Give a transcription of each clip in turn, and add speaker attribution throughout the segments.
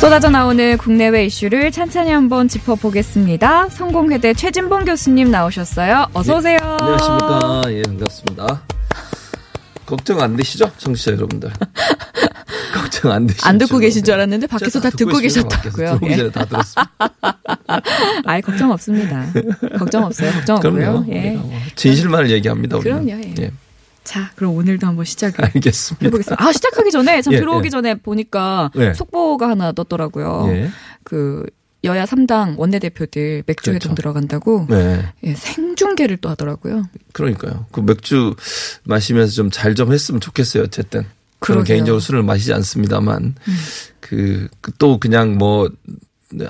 Speaker 1: 쏟아져 나오는 국내외 이슈를 찬찬히 한번 짚어보겠습니다. 성공회대 최진봉 교수님 나오셨어요. 어서 오세요.
Speaker 2: 네, 안녕하십니까. 예, 반갑습니다. 걱정 안 되시죠? 청취자 여러분들. 걱정 안 되시죠?
Speaker 1: 안 듣고 계신 줄 알았는데 밖에서 다 듣고 계셨다고요.
Speaker 2: 전에 다 들었습니다.
Speaker 1: 아예 걱정 없습니다. 걱정 없어요. 걱정 없고요.
Speaker 2: 그럼요.
Speaker 1: 예.
Speaker 2: 뭐 진실만을 얘기합니다. 우리는.
Speaker 1: 그럼요, 예.
Speaker 2: 예.
Speaker 1: 자, 그럼 오늘도 한번 시작을
Speaker 2: 알겠습니다.
Speaker 1: 해보겠습니다. 아, 시작하기 전에, 참
Speaker 2: 예,
Speaker 1: 들어오기
Speaker 2: 예.
Speaker 1: 전에 보니까
Speaker 2: 네.
Speaker 1: 속보가 하나 떴더라고요.
Speaker 2: 예.
Speaker 1: 그, 여야 3당 원내대표들 맥주
Speaker 2: 그렇죠.
Speaker 1: 회동 들어간다고
Speaker 2: 네.
Speaker 1: 예, 생중계를 또 하더라고요.
Speaker 2: 그러니까요. 그 맥주 마시면서 좀 잘좀 했으면 좋겠어요. 어쨌든.
Speaker 1: 음.
Speaker 2: 개인적으로 술을 마시지 않습니다만 그또 그냥 뭐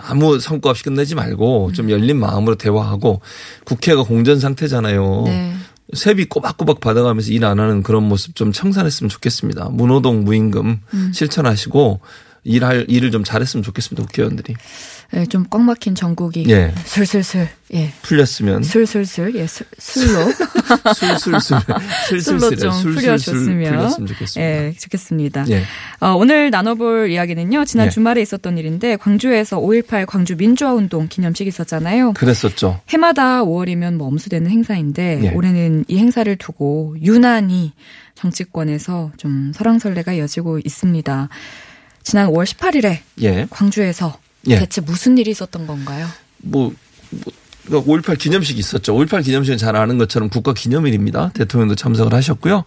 Speaker 2: 아무 성과 없이 끝내지 말고
Speaker 1: 음.
Speaker 2: 좀 열린 마음으로 대화하고 국회가 공전 상태잖아요.
Speaker 1: 네.
Speaker 2: 세비 꼬박꼬박 받아가면서 일 안 하는 그런 모습 좀 청산했으면 좋겠습니다. 무노동 무임금
Speaker 1: 음.
Speaker 2: 실천하시고 일할 일을 좀 잘했으면 좋겠습니다. 국회의원들이
Speaker 1: 예, 좀꽉 막힌 전국이
Speaker 2: 예.
Speaker 1: 슬슬슬 예.
Speaker 2: 풀렸으면
Speaker 1: 슬슬슬 예, 술, 술로
Speaker 2: 술술술
Speaker 1: 술로
Speaker 2: 술술술에
Speaker 1: 좀 풀려줬으면
Speaker 2: 풀렸으면 좋겠습니다.
Speaker 1: 예, 좋겠습니다.
Speaker 2: 예.
Speaker 1: 어, 오늘 나눠볼 이야기는요. 지난
Speaker 2: 예.
Speaker 1: 주말에 있었던 일인데 광주에서 5.18 광주 민주화 운동 기념식 있었잖아요.
Speaker 2: 그랬었죠.
Speaker 1: 해마다 5월이면 뭐 엄수되는 행사인데
Speaker 2: 예.
Speaker 1: 올해는 이 행사를 두고 유난히 정치권에서 좀 설왕설래가 이어지고 있습니다. 지난 5월 18일에
Speaker 2: 예.
Speaker 1: 광주에서
Speaker 2: 예.
Speaker 1: 대체 무슨 일이 있었던 건가요?
Speaker 2: 뭐, 뭐 그러니까 5.18 기념식이 있었죠. 5.18 기념식은 잘 아는 것처럼 국가 기념일입니다. 대통령도 참석을 하셨고요.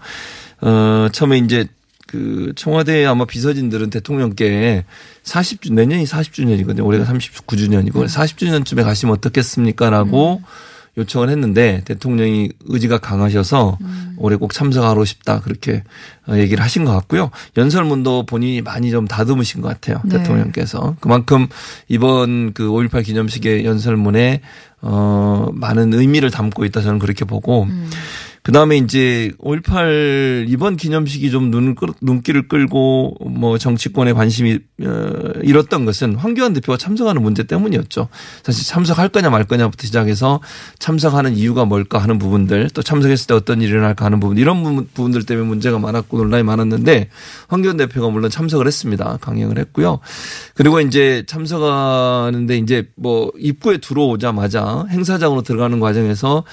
Speaker 2: 어, 처음에 이제 그 청와대 아마 비서진들은 대통령께 40주, 내년이 40주년이거든요. 올해가 39주년이고 40주년쯤에 가시면 어떻겠습니까라고 요청을 했는데 대통령이 의지가 강하셔서 올해 꼭 참석하고 싶다 그렇게 어, 얘기를 하신 것 같고요. 연설문도 본인이 많이 좀 다듬으신 것 같아요.
Speaker 1: 네.
Speaker 2: 대통령께서 그만큼 이번 그 5.18 기념식의 연설문에 어 많은 의미를 담고 있다 저는 그렇게 보고 그 다음에 이제 5.18 이번 기념식이 좀 눈, 눈길을 끌고 뭐 정치권의 관심이 어, 잃었던 것은 황교안 대표가 참석하는 문제 때문이었죠. 사실 참석할 거냐 말 거냐부터 시작해서 참석하는 이유가 뭘까 하는 부분들 또 참석했을 때 어떤 일이 일어날까 하는 부분 이런 부분- 부분들 때문에 문제가 많았고 논란이 많았는데 황교안 대표가 물론 참석을 했습니다. 강행을 했고요. 그리고 이제 참석하는데 이제 뭐 입구에 들어오자마자 행사장으로 들어가는 과정에서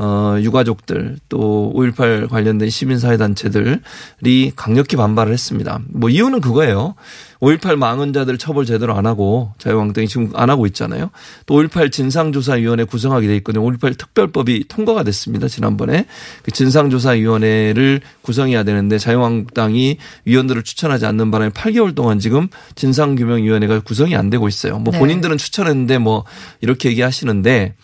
Speaker 2: 어 유가족들 또 5.18 관련된 시민사회단체들이 강력히 반발을 했습니다. 뭐 이유는 그거예요. 5.18 망언자들 처벌 제대로 안 하고 자유한국당이 지금 안 하고 있잖아요. 또 5.18 진상조사위원회 구성하게 돼 있거든요. 5.18 특별법이 통과가 됐습니다. 지난번에. 그 진상조사위원회를 구성해야 되는데 자유한국당이 위원들을 추천하지 않는 바람에 8개월 동안 지금 진상규명위원회가 구성이 안 되고 있어요. 뭐
Speaker 1: 네.
Speaker 2: 본인들은 추천했는데 뭐 이렇게 얘기하시는데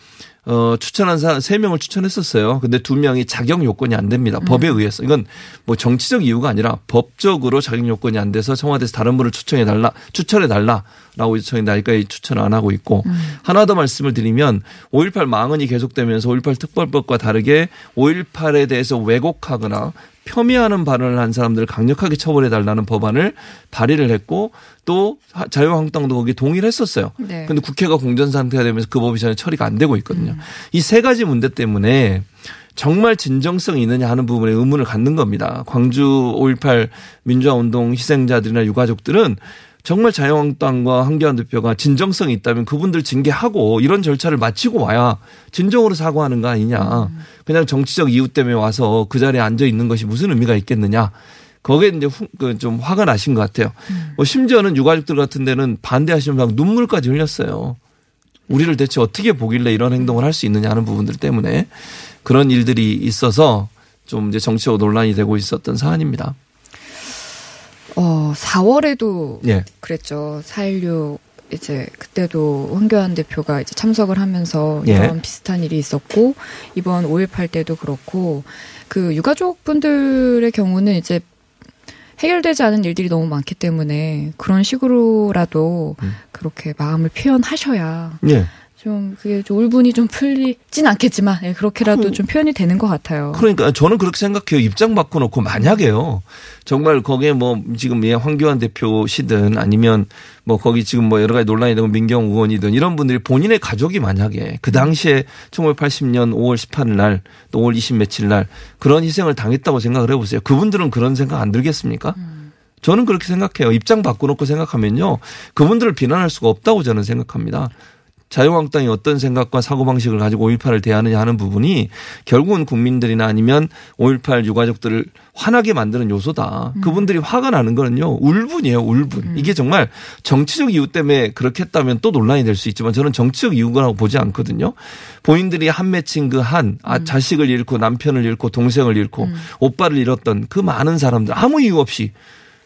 Speaker 2: 어, 추천한 사람 세명을 추천했었어요. 근데 두명이 자격 요건이 안 됩니다. 법에 의해서. 이건 뭐 정치적 이유가 아니라 법적으로 자격 요건이 안 돼서 청와대에서 다른 분을 추천해 달라, 추천해 달라라고 요청했는데 아직까지 추천 안 하고 있고 하나 더 말씀을 드리면 5.18 망언이 계속되면서 5.18 특별법과 다르게 5.18에 대해서 왜곡하거나 폄훼하는 발언을 한 사람들을 강력하게 처벌해 달라는 법안을 발의를 했고 또 자유한국당도 거기에 동의를 했었어요.
Speaker 1: 네.
Speaker 2: 근데 국회가 공전 상태가 되면서 그 법이 전혀 처리가 안 되고 있거든요. 이세 가지 문제 때문에 정말 진정성이 있느냐 하는 부분에 의문을 갖는 겁니다. 광주 5.18 민주화 운동 희생자들이나 유가족들은 정말 자유한국당과 한교안 대표가 진정성이 있다면 그분들 징계하고 이런 절차를 마치고 와야 진정으로 사과하는 거 아니냐. 그냥 정치적 이유 때문에 와서 그 자리에 앉아 있는 것이 무슨 의미가 있겠느냐. 거기에 이제 후- 그좀 화가 나신 것 같아요. 뭐 심지어는 유가족들 같은 데는 반대하시면 막 눈물까지 흘렸어요. 우리를 대체 어떻게 보길래 이런 행동을 할 수 있느냐 하는 부분들 때문에 그런 일들이 있어서 좀 이제 정치적 논란이 되고 있었던 사안입니다.
Speaker 1: 어, 4월에도
Speaker 2: 예.
Speaker 1: 그랬죠. 4.16 이제 그때도 황교안 대표가 이제 참석을 하면서
Speaker 2: 예.
Speaker 1: 이런 비슷한 일이 있었고 이번 5.18 때도 그렇고 그 유가족 분들의 경우는 이제 해결되지 않은 일들이 너무 많기 때문에 그런 식으로라도
Speaker 2: 음.
Speaker 1: 그렇게 마음을 표현하셔야
Speaker 2: 예.
Speaker 1: 좀 그게 좀 울분이 좀 풀리진 않겠지만 예, 그렇게라도
Speaker 2: 그-
Speaker 1: 좀 표현이 되는 것 같아요.
Speaker 2: 그러니까 저는 그렇게 생각해요. 입장 바꿔놓고 만약에요. 정말 거기에 뭐 지금 예, 황교안 대표시든 아니면 뭐 거기 지금 뭐 여러 가지 논란이 되고 민경 의원이든 이런 분들이 본인의 가족이 만약에 그 당시에 1980년 5월 18일 날 또 5월 20 며칠 날 그런 희생을 당했다고 생각을 해보세요. 그분들은 그런 생각 안 들겠습니까? 저는 그렇게 생각해요. 입장 바꿔놓고 생각하면요. 그분들을 비난할 수가 없다고 저는 생각합니다. 자유한국당이 어떤 생각과 사고방식을 가지고 5.18을 대하느냐 하는 부분이 결국은 국민들이나 아니면 5.18 유가족들을 화나게 만드는 요소다. 그분들이 화가 나는 거는요. 울분이에요. 울분. 이게 정말 정치적 이유 때문에 그렇게 했다면 또 논란이 될 수 있지만 저는 정치적 이유라고 보지 않거든요. 본인들이 한 맺힌 그 한 아, 자식을 잃고 남편을 잃고 동생을 잃고 오빠를 잃었던 그 많은 사람들 아무 이유 없이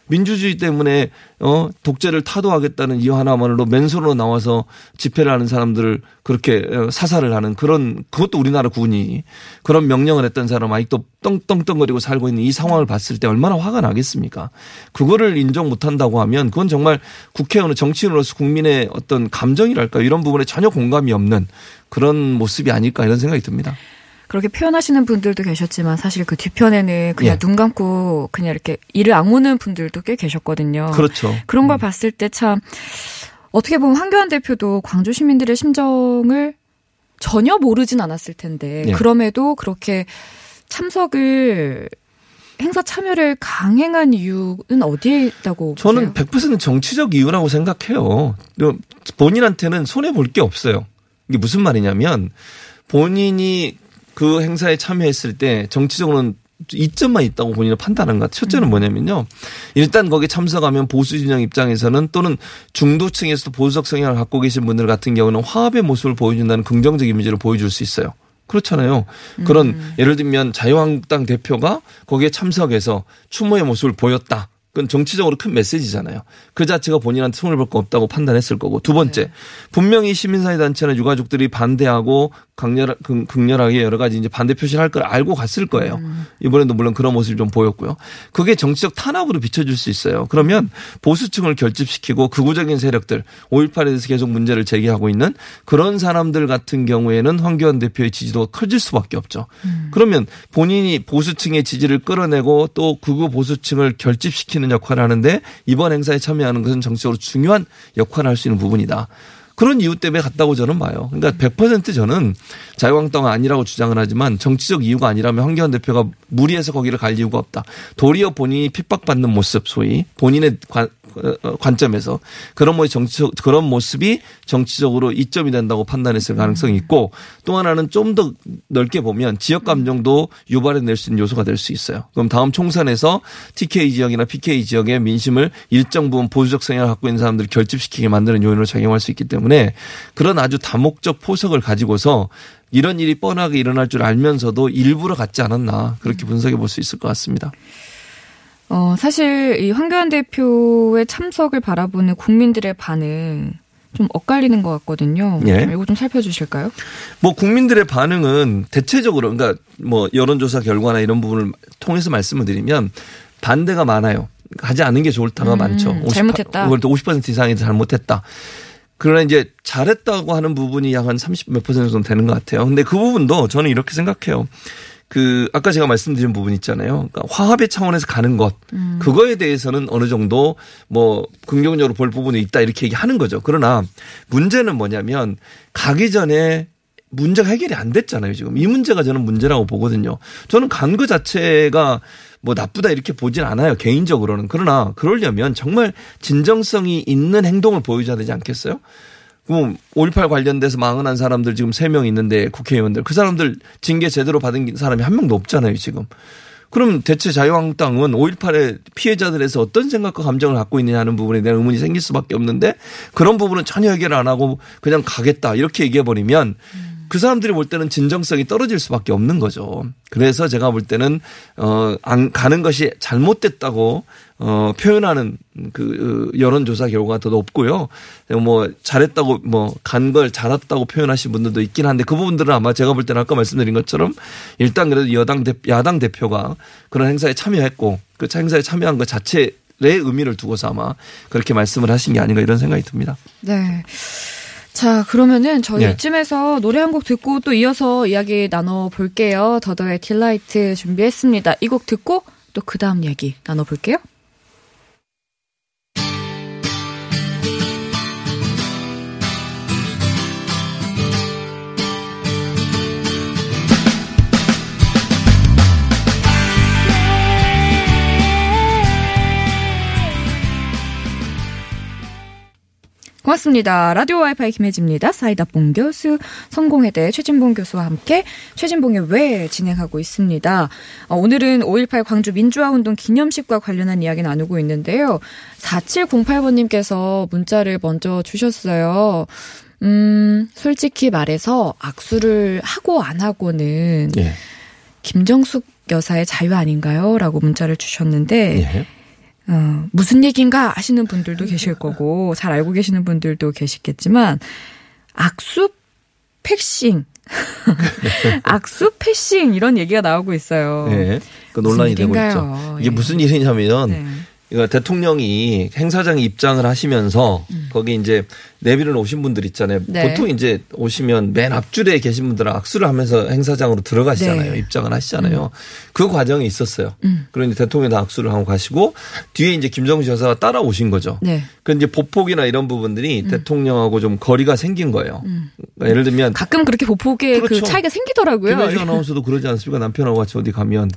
Speaker 2: 민주주의 때문에 어 독재를 타도하겠다는 이유 하나만으로 맨손으로 나와서 집회를 하는 사람들을 그렇게 어, 사살을 하는 그런 그것도 우리나라 군이 그런 명령을 했던 사람 아직도 떵떵떵거리고 살고 있는 이 상황을 봤을 때 얼마나 화가 나겠습니까? 그거를 인정 못한다고 하면 그건 정말 국회의원 정치인으로서 국민의 어떤 감정이랄까 이런 부분에 전혀 공감이 없는 그런 모습이 아닐까 이런 생각이 듭니다.
Speaker 1: 그렇게 표현하시는 분들도 계셨지만 사실 그 뒤편에는 그냥
Speaker 2: 예.
Speaker 1: 눈 감고 그냥 이렇게 이를 악무는 분들도 꽤 계셨거든요.
Speaker 2: 그렇죠.
Speaker 1: 그런 걸 봤을 때 참 어떻게 보면 황교안 대표도 광주 시민들의 심정을 전혀 모르진 않았을 텐데
Speaker 2: 예.
Speaker 1: 그럼에도 그렇게 참석을 행사 참여를 강행한 이유는 어디에 있다고
Speaker 2: 저는
Speaker 1: 보세요?
Speaker 2: 100% 정치적 이유라고 생각해요. 본인한테는 손해 볼 게 없어요. 이게 무슨 말이냐면 본인이 그 행사에 참여했을 때 정치적으로는 이점만 있다고 본인은 판단한 것 같아요. 첫째는 뭐냐면요. 일단 거기에 참석하면 보수 진영 입장에서는 또는 중도층에서도 보수적 성향을 갖고 계신 분들 같은 경우는 화합의 모습을 보여준다는 긍정적 이미지를 보여줄 수 있어요. 그렇잖아요. 그런 예를 들면 자유한국당 대표가 거기에 참석해서 추모의 모습을 보였다. 그건 정치적으로 큰 메시지잖아요. 그 자체가 본인한테 손을 볼 거 없다고 판단했을 거고. 두 번째, 분명히 시민사회 단체나 유가족들이 반대하고 강렬, 극- 극렬하게 여러 가지 이제 반대 표시를 할 걸 알고 갔을 거예요. 이번에도 물론 그런 모습이 좀 보였고요. 그게 정치적 탄압으로 비춰질 수 있어요. 그러면 보수층을 결집시키고 극우적인 세력들, 5.18에 대해서 계속 문제를 제기하고 있는 그런 사람들 같은 경우에는 황교안 대표의 지지도가 커질 수밖에 없죠. 그러면 본인이 보수층의 지지를 끌어내고 또 극우 보수층을 결집시키는 역할을 하는데 이번 행사에 참여하는 것은 정치적으로 중요한 역할을 할 수 있는 부분이다. 그런 이유 때문에 갔다고 저는 봐요. 그러니까 100% 저는 자유한국당은 아니라고 주장을 하지만 정치적 이유가 아니라면 황교안 대표가 무리해서 거기를 갈 이유가 없다. 도리어 본인이 핍박받는 모습 소위 본인의 관, 어, 관점에서 그런 모습 정치적 그런 모습이 정치적으로 이점이 된다고 판단했을 가능성이 있고 또 하나는 좀 더 넓게 보면 지역 감정도 유발해 낼 수 있는 요소가 될 수 있어요. 그럼 다음 총선에서 TK 지역이나 PK 지역의 민심을 일정 부분 보수적 성향을 갖고 있는 사람들을 결집시키게 만드는 요인으로 작용할 수 있기 때문에 그런 아주 다목적 포석을 가지고서 이런 일이 뻔하게 일어날 줄 알면서도 일부러 갔지 않았나 그렇게 분석해 볼 수 있을 것 같습니다.
Speaker 1: 어, 사실 이 황교안 대표의 참석을 바라보는 국민들의 반응 좀 엇갈리는 것 같거든요.
Speaker 2: 예.
Speaker 1: 좀 이거 좀 살펴주실까요?
Speaker 2: 뭐 국민들의 반응은 대체적으로 그러니까 뭐 여론조사 결과나 이런 부분을 통해서 말씀을 드리면 반대가 많아요. 하지 않는 게 좋을 때가
Speaker 1: 음,
Speaker 2: 많죠. 58
Speaker 1: 잘못했다.
Speaker 2: 그걸 또50% 이상이 잘못했다. 그러나 이제 잘했다고 하는 부분이 약 한 30 몇 퍼센트 정도 되는 것 같아요. 근데 그 부분도 저는 이렇게 생각해요. 그 아까 제가 말씀드린 부분 있잖아요. 그러니까 화합의 차원에서 가는 것 그거에 대해서는 어느 정도 뭐 긍정적으로 볼 부분이 있다 이렇게 얘기하는 거죠. 그러나 문제는 뭐냐면 가기 전에 문제가 해결이 안 됐잖아요. 지금 이 문제가 저는 문제라고 보거든요. 저는 간 거 자체가 뭐 나쁘다 이렇게 보진 않아요. 개인적으로는. 그러나 그러려면 정말 진정성이 있는 행동을 보여줘야 되지 않겠어요? 그럼 5.18 관련돼서 망언한 사람들 지금 3명 있는데 국회의원들 그 사람들 징계 제대로 받은 사람이 한 명도 없잖아요, 지금. 그럼 대체 자유한국당은 5.18의 피해자들에서 어떤 생각과 감정을 갖고 있느냐 하는 부분에 대한 의문이 생길 수밖에 없는데 그런 부분은 전혀 해결 안 하고 그냥 가겠다 이렇게 얘기해 버리면 그 사람들이 볼 때는 진정성이 떨어질 수밖에 없는 거죠. 그래서 제가 볼 때는 어, 안 가는 것이 잘못됐다고 어, 표현하는 그 여론조사 결과가 더 높고요. 뭐 잘했다고 뭐 간 걸 잘했다고 표현하신 분들도 있긴 한데 그 부분들은 아마 제가 볼 때는 아까 말씀드린 것처럼 일단 그래도 여당 대, 야당 대표가 그런 행사에 참여했고 그 행사에 참여한 것 자체의 의미를 두고서 아마 그렇게 말씀을 하신 게 아닌가 이런 생각이 듭니다.
Speaker 1: 네. 자, 그러면은 저희 네. 이쯤에서 노래 한 곡 듣고 또 이어서 이야기 나눠 볼게요. 더더의 딜라이트 준비했습니다. 이 곡 듣고 또 그 다음 얘기 나눠 볼게요. 고맙습니다. 라디오 와이파이 김혜지입니다. 사이다 봉 교수, 성공회대 최진봉 교수와 함께 최진봉의 왜 진행하고 있습니다. 어, 오늘은 5.18 광주 민주화운동 기념식과 관련한 이야기 나누고 있는데요. 4708번님께서 문자를 먼저 주셨어요. 음, 솔직히 말해서 악수를 하고 안 하고는 예. 김정숙 여사의 자유 아닌가요? 라고 문자를 주셨는데, 예. 어, 무슨 얘기인가 하시는 분들도 계실 거고 잘 알고 계시는 분들도 계시겠지만 악수 패싱 악수 패싱 이런 얘기가 나오고 있어요.
Speaker 2: 네. 그 논란이 되고 있죠. 이게 예. 무슨 일이냐면 네. 그러니까 대통령이 행사장에 입장을 하시면서 음. 거기 이제 내비를 오신 분들 있잖아요. 네. 보통 이제 오시면 맨 앞줄에 계신 분들은 악수를 하면서 행사장으로 들어가시잖아요. 네. 입장을 하시잖아요. 음. 그 과정이 있었어요. 음. 그러니 대통령이 악수를 하고 가시고 뒤에 이제 김정수 여사가 따라오신 거죠. 네. 그 이제 보폭이나 이런 부분들이 음. 대통령하고 좀 거리가 생긴 거예요. 음. 그러니까 예를 들면
Speaker 1: 가끔 그렇게 보폭의 그 그렇죠. 그 차이가 생기더라고요.
Speaker 2: 김혜주 아나운서도 그러지 않습니까? 남편하고 같이 어디 가면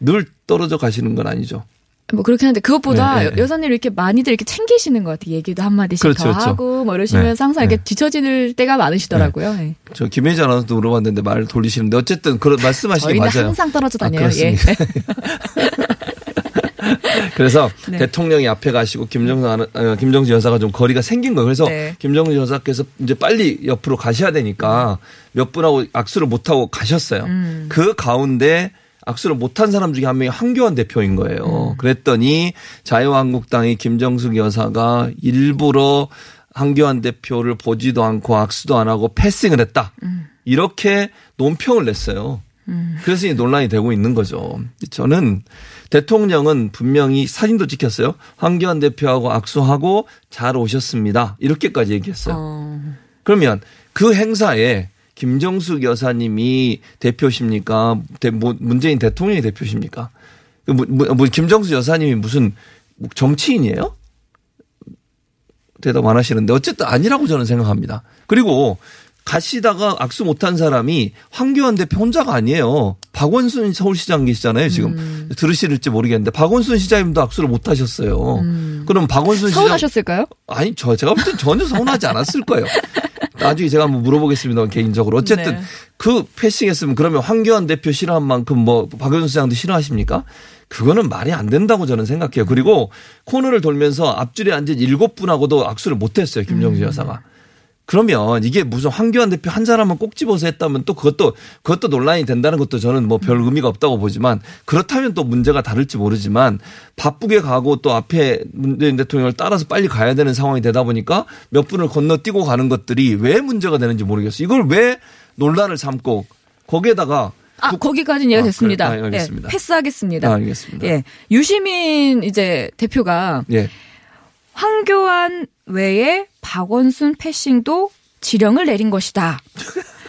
Speaker 2: 늘 떨어져 가시는 건 아니죠.
Speaker 1: 뭐 그렇긴 한데 그것보다 네, 네. 여사님 이렇게 많이들 이렇게 챙기시는 것 같아요. 얘기도 한 마디씩 그렇죠, 더 그렇죠. 하고 뭐 이러시면서 네, 항상 이렇게 네. 뒤처질 때가 많으시더라고요. 네.
Speaker 2: 저 김혜지 아나운서도 물어봤는데 말을 돌리시는데 어쨌든 그런 말씀하시기 맞아요.
Speaker 1: 항상 떨어져 아, 다녀요. 아,
Speaker 2: 예. 그래서 네. 대통령이 앞에 가시고 김정수 어, 김정수 여사가 좀 거리가 생긴 거예요. 그래서 네. 김정수 여사께서 이제 빨리 옆으로 가셔야 되니까 몇 분하고 악수를 못 하고 가셨어요. 음. 그 가운데 악수를 못한 사람 중에 한 명이 황교안 대표인 거예요. 음. 그랬더니 자유한국당의 김정숙 여사가 일부러 황교안 대표를 보지도 않고 악수도 안 하고 패싱을 했다. 음. 이렇게 논평을 냈어요. 음. 그래서 이 논란이 되고 있는 거죠. 저는 대통령은 분명히 사진도 찍혔어요. 황교안 대표하고 악수하고 잘 오셨습니다. 이렇게까지 얘기했어요. 어. 그러면 그 행사에 김정숙 여사님이 대표십니까? 뭐 문재인 대통령이 대표십니까? 그 뭐, 뭐, 뭐 김정숙 여사님이 무슨 정치인이에요? 대답 안 하시는데 어쨌든 아니라고 저는 생각합니다. 그리고 가시다가 악수 못한 사람이 황교안 대표 혼자가 아니에요. 박원순 서울시장 계시잖아요. 지금 음. 들으실지 모르겠는데 박원순 시장님도 악수를 못 하셨어요. 음. 그럼 박원순 시장
Speaker 1: 서운하셨을까요?
Speaker 2: 아니 저 제가 볼 땐 전혀 서운하지 않았을 거예요. 나중에 제가 한번 물어보겠습니다. 개인적으로. 어쨌든 네. 그 패싱했으면 그러면 황교안 대표 싫어한 만큼 뭐 박영수 시장도 싫어하십니까? 그거는 말이 안 된다고 저는 생각해요. 그리고 코너를 돌면서 앞줄에 앉은 일곱 분하고도 악수를 못 했어요. 김정지 음. 여사가. 그러면 이게 무슨 황교안 대표 한 사람만 꼭 집어서 했다면 또 그것도 그것도 논란이 된다는 것도 저는 뭐 별 의미가 없다고 보지만 그렇다면 또 문제가 다를지 모르지만 바쁘게 가고 또 앞에 문재인 대통령을 따라서 빨리 가야 되는 상황이 되다 보니까 몇 분을 건너뛰고 가는 것들이 왜 문제가 되는지 모르겠어요. 이걸 왜 논란을 삼고 거기에다가
Speaker 1: 아, 국... 거기까지는 이해가 아, 됐습니다. 그래, 아, 알겠습니다. 네, 패스하겠습니다.
Speaker 2: 아, 알겠습니다.
Speaker 1: 예. 유시민 이제 대표가 예. 황교안 외에 박원순 패싱도 지령을 내린 것이다.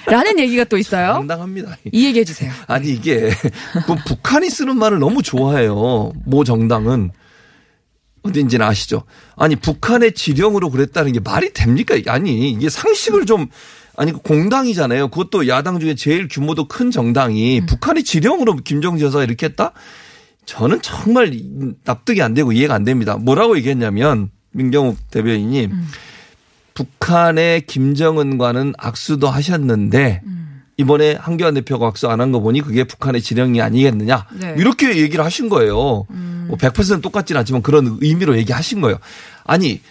Speaker 1: 라는 얘기가 또 있어요.
Speaker 2: 당당합니다.
Speaker 1: 이 얘기 해 주세요.
Speaker 2: 아니 이게 뭐 북한이 쓰는 말을 너무 좋아해요. 모 정당은 어딘지는 아시죠? 아니 북한의 지령으로 그랬다는 게 말이 됩니까? 아니 이게 상식을 좀 아니 그 공당이잖아요. 그것도 야당 중에 제일 규모도 큰 정당이 음. 북한의 지령으로 김정지 여사가 이렇게 했다? 저는 정말 납득이 안 되고 이해가 안 됩니다. 뭐라고 얘기했냐면 민경욱 대변인이 음. 북한의 김정은과는 악수도 하셨는데 음. 이번에 한교안 대표가 악수 안 한 거 보니 그게 북한의 지령이 아니겠느냐 네. 이렇게 얘기를 하신 거예요. 음. 뭐100% 똑같지는 않지만 그런 의미로 얘기하신 거예요. 아니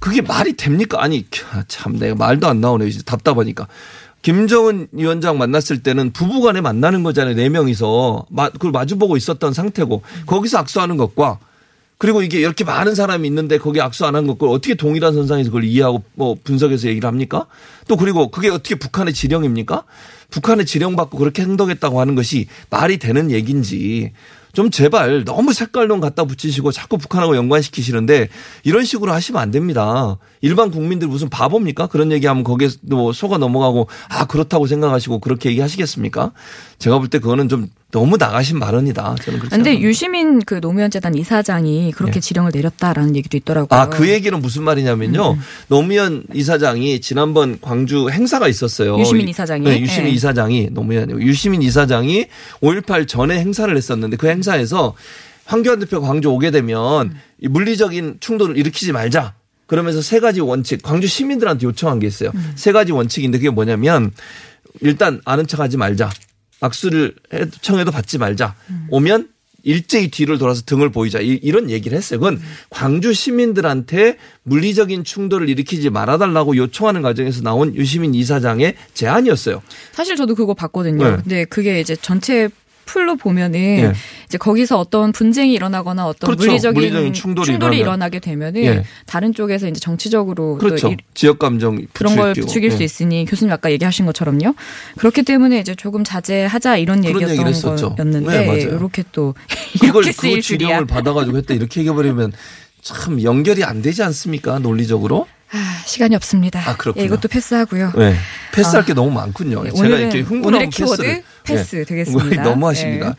Speaker 2: 그게 말이 됩니까? 아니 참 내가 말도 안 나오네 이제 답답하니까. 김정은 위원장 만났을 때는 부부간에 만나는 거잖아요. 네 명이서 그걸 마주보고 있었던 상태고 거기서 악수하는 것과 그리고 이게 이렇게 많은 사람이 있는데 거기 악수 안한 것걸 어떻게 동일한 선상에서 그걸 이해하고 뭐 분석해서 얘기를 합니까? 또 그리고 그게 어떻게 북한의 지령입니까? 북한의 지령받고 그렇게 행동했다고 하는 것이 말이 되는 얘기인지 좀 제발 너무 색깔론 갖다 붙이시고 자꾸 북한하고 연관시키시는데 이런 식으로 하시면 안 됩니다. 일반 국민들 무슨 바보입니까? 그런 얘기하면 거기에 뭐 속아 넘어가고 아 그렇다고 생각하시고 그렇게 얘기하시겠습니까? 제가 볼 때 그거는 좀 너무 나가신 발언이다. 저는 그렇게
Speaker 1: 근데
Speaker 2: 생각합니다.
Speaker 1: 유시민 그 노무현 재단 이사장이 그렇게
Speaker 2: 네.
Speaker 1: 지령을 내렸다라는 얘기도 있더라고요.
Speaker 2: 아, 그 얘기는 무슨 말이냐면요.
Speaker 1: 음.
Speaker 2: 노무현 이사장이 지난번 광주 행사가 있었어요.
Speaker 1: 유시민
Speaker 2: 이-
Speaker 1: 이사장이?
Speaker 2: 네, 유시민
Speaker 1: 네.
Speaker 2: 이사장이 노무현 유시민 이사장이 5.18 전에 행사를 했었는데 그 행사에서 황교안 대표 광주 오게 되면
Speaker 1: 음.
Speaker 2: 이 물리적인 충돌을 일으키지 말자. 그러면서 세 가지 원칙, 광주 시민들한테 요청한 게 있어요.
Speaker 1: 음.
Speaker 2: 세 가지 원칙인데 그게 뭐냐면 일단 아는 척 하지 말자. 악수를 해- 청해도 받지 말자.
Speaker 1: 음.
Speaker 2: 오면 일제히 뒤를 돌아서 등을 보이자. 이, 런 얘기를 했어요. 그건 광주 시민들한테 물리적인 충돌을 일으키지 말아달라고 요청하는 과정에서 나온 유시민 이사장의 제안이었어요.
Speaker 1: 사실 저도 그거 봤거든요.
Speaker 2: 네.
Speaker 1: 근데 그게 이제 전체 풀로 보면은
Speaker 2: 예.
Speaker 1: 이제 거기서 어떤 분쟁이 일어나거나 어떤
Speaker 2: 그렇죠.
Speaker 1: 물리적인,
Speaker 2: 물리적인 충돌이 일어나면.
Speaker 1: 일어나게 되면은
Speaker 2: 예.
Speaker 1: 다른 쪽에서 이제 정치적으로 또
Speaker 2: 그렇죠.
Speaker 1: 이-
Speaker 2: 지역 감정
Speaker 1: 그런 걸. 부추길 수
Speaker 2: 예.
Speaker 1: 있으니 교수님 아까 얘기하신 것처럼요. 그렇기 때문에 이제 조금 자제하자 이런 얘기였던. 거였는데
Speaker 2: 네.
Speaker 1: 이렇게 또
Speaker 2: 그걸
Speaker 1: 이렇게
Speaker 2: 그
Speaker 1: 쓰일 줄이야.
Speaker 2: 지령을 받아가지고 했다 이렇게 얘기해버리면 참 연결이 안 되지 않습니까 논리적으로?
Speaker 1: 아, 시간이 없습니다.
Speaker 2: 아, 그렇군요.
Speaker 1: 예, 이것도 패스하고요.
Speaker 2: 네. 패스할
Speaker 1: 아.
Speaker 2: 게 너무 많군요. 제가
Speaker 1: 오늘은
Speaker 2: 이렇게 흥분하고
Speaker 1: 키워드
Speaker 2: 패스를.
Speaker 1: 패스
Speaker 2: 네.
Speaker 1: 되겠습니다.
Speaker 2: 너무 하십니다.
Speaker 1: 예.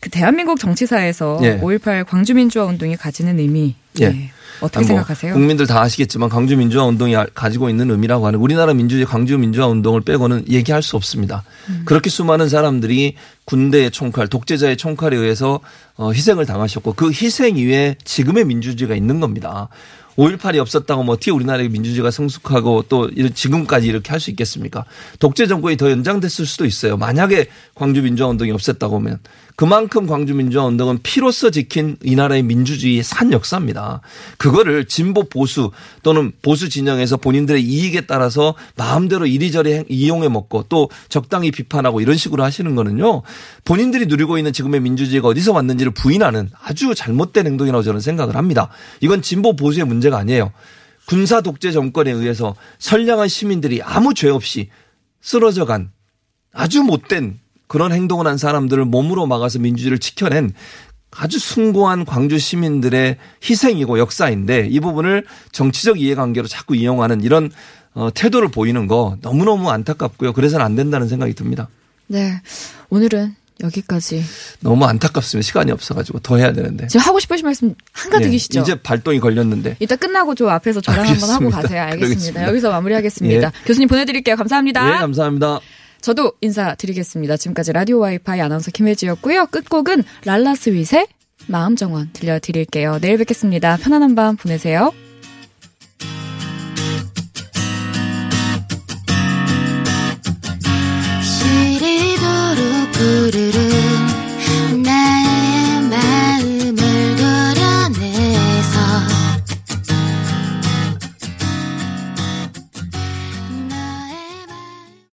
Speaker 1: 그 대한민국 정치사에서
Speaker 2: 예.
Speaker 1: 5.18 광주민주화 운동이 가지는 의미
Speaker 2: 예.
Speaker 1: 예. 어떻게
Speaker 2: 뭐
Speaker 1: 생각하세요?
Speaker 2: 국민들 다 아시겠지만 광주 민주화 운동이 아- 가지고 있는 의미라고 하는 우리나라 민주주의 광주 민주화 운동을 빼고는 얘기할 수 없습니다.
Speaker 1: 음.
Speaker 2: 그렇게 수많은 사람들이 군대의 총칼, 독재자의 총칼에 의해서 어, 희생을 당하셨고 그 희생 이후에 지금의 민주주의가 있는 겁니다. 5.18이 없었다고 뭐 어떻게 우리나라의 민주주의가 성숙하고 또 지금까지 이렇게 할 수 있겠습니까? 독재 정권이 더 연장됐을 수도 있어요. 만약에 광주 민주화 운동이 없었다고 하면 그만큼 광주 민주화 운동은 피로써 지킨 이 나라의 민주주의의 산 역사입니다. 그거를 진보 보수 또는 보수 진영에서 본인들의 이익에 따라서 마음대로 이리저리 행- 이용해 먹고 또 적당히 비판하고 이런 식으로 하시는 거는요. 본인들이 누리고 있는 지금의 민주주의가 어디서 왔는지를 부인하는 아주 잘못된 행동이라고 저는 생각을 합니다. 이건 진보 보수의 문제 가 아니에요. 군사 독재 정권에 의해서 선량한 시민들이 아무 죄 없이 쓰러져 간 아주 못된 그런 행동을 한 사람들을 몸으로 막아서 민주주의를 지켜낸 아주 숭고한 광주 시민들의 희생이고 역사인데 이 부분을 정치적 이해관계로 자꾸 이용하는 이런 어, 태도를 보이는 거 너무너무 안타깝고요. 그래서는 안 된다는 생각이 듭니다.
Speaker 1: 네. 오늘은 여기까지.
Speaker 2: 너무 안타깝습니다. 시간이 없어가지고 더 해야 되는데.
Speaker 1: 지금 하고 싶으신 말씀 한가득이시죠?
Speaker 2: 예, 이제 발동이 걸렸는데.
Speaker 1: 이따 끝나고 저 앞에서 저랑 한번 하고. 가세요. 알겠습니다.
Speaker 2: 그러겠습니다.
Speaker 1: 여기서 마무리하겠습니다.
Speaker 2: 예.
Speaker 1: 교수님 보내드릴게요. 감사합니다.
Speaker 2: 예, 감사합니다.
Speaker 1: 저도 인사드리겠습니다. 지금까지 라디오 와이파이 아나운서 김혜지였고요. 끝곡은 랄라 스윗의 마음정원 들려드릴게요. 내일 뵙겠습니다. 편안한 밤 보내세요.
Speaker 3: 뚜르르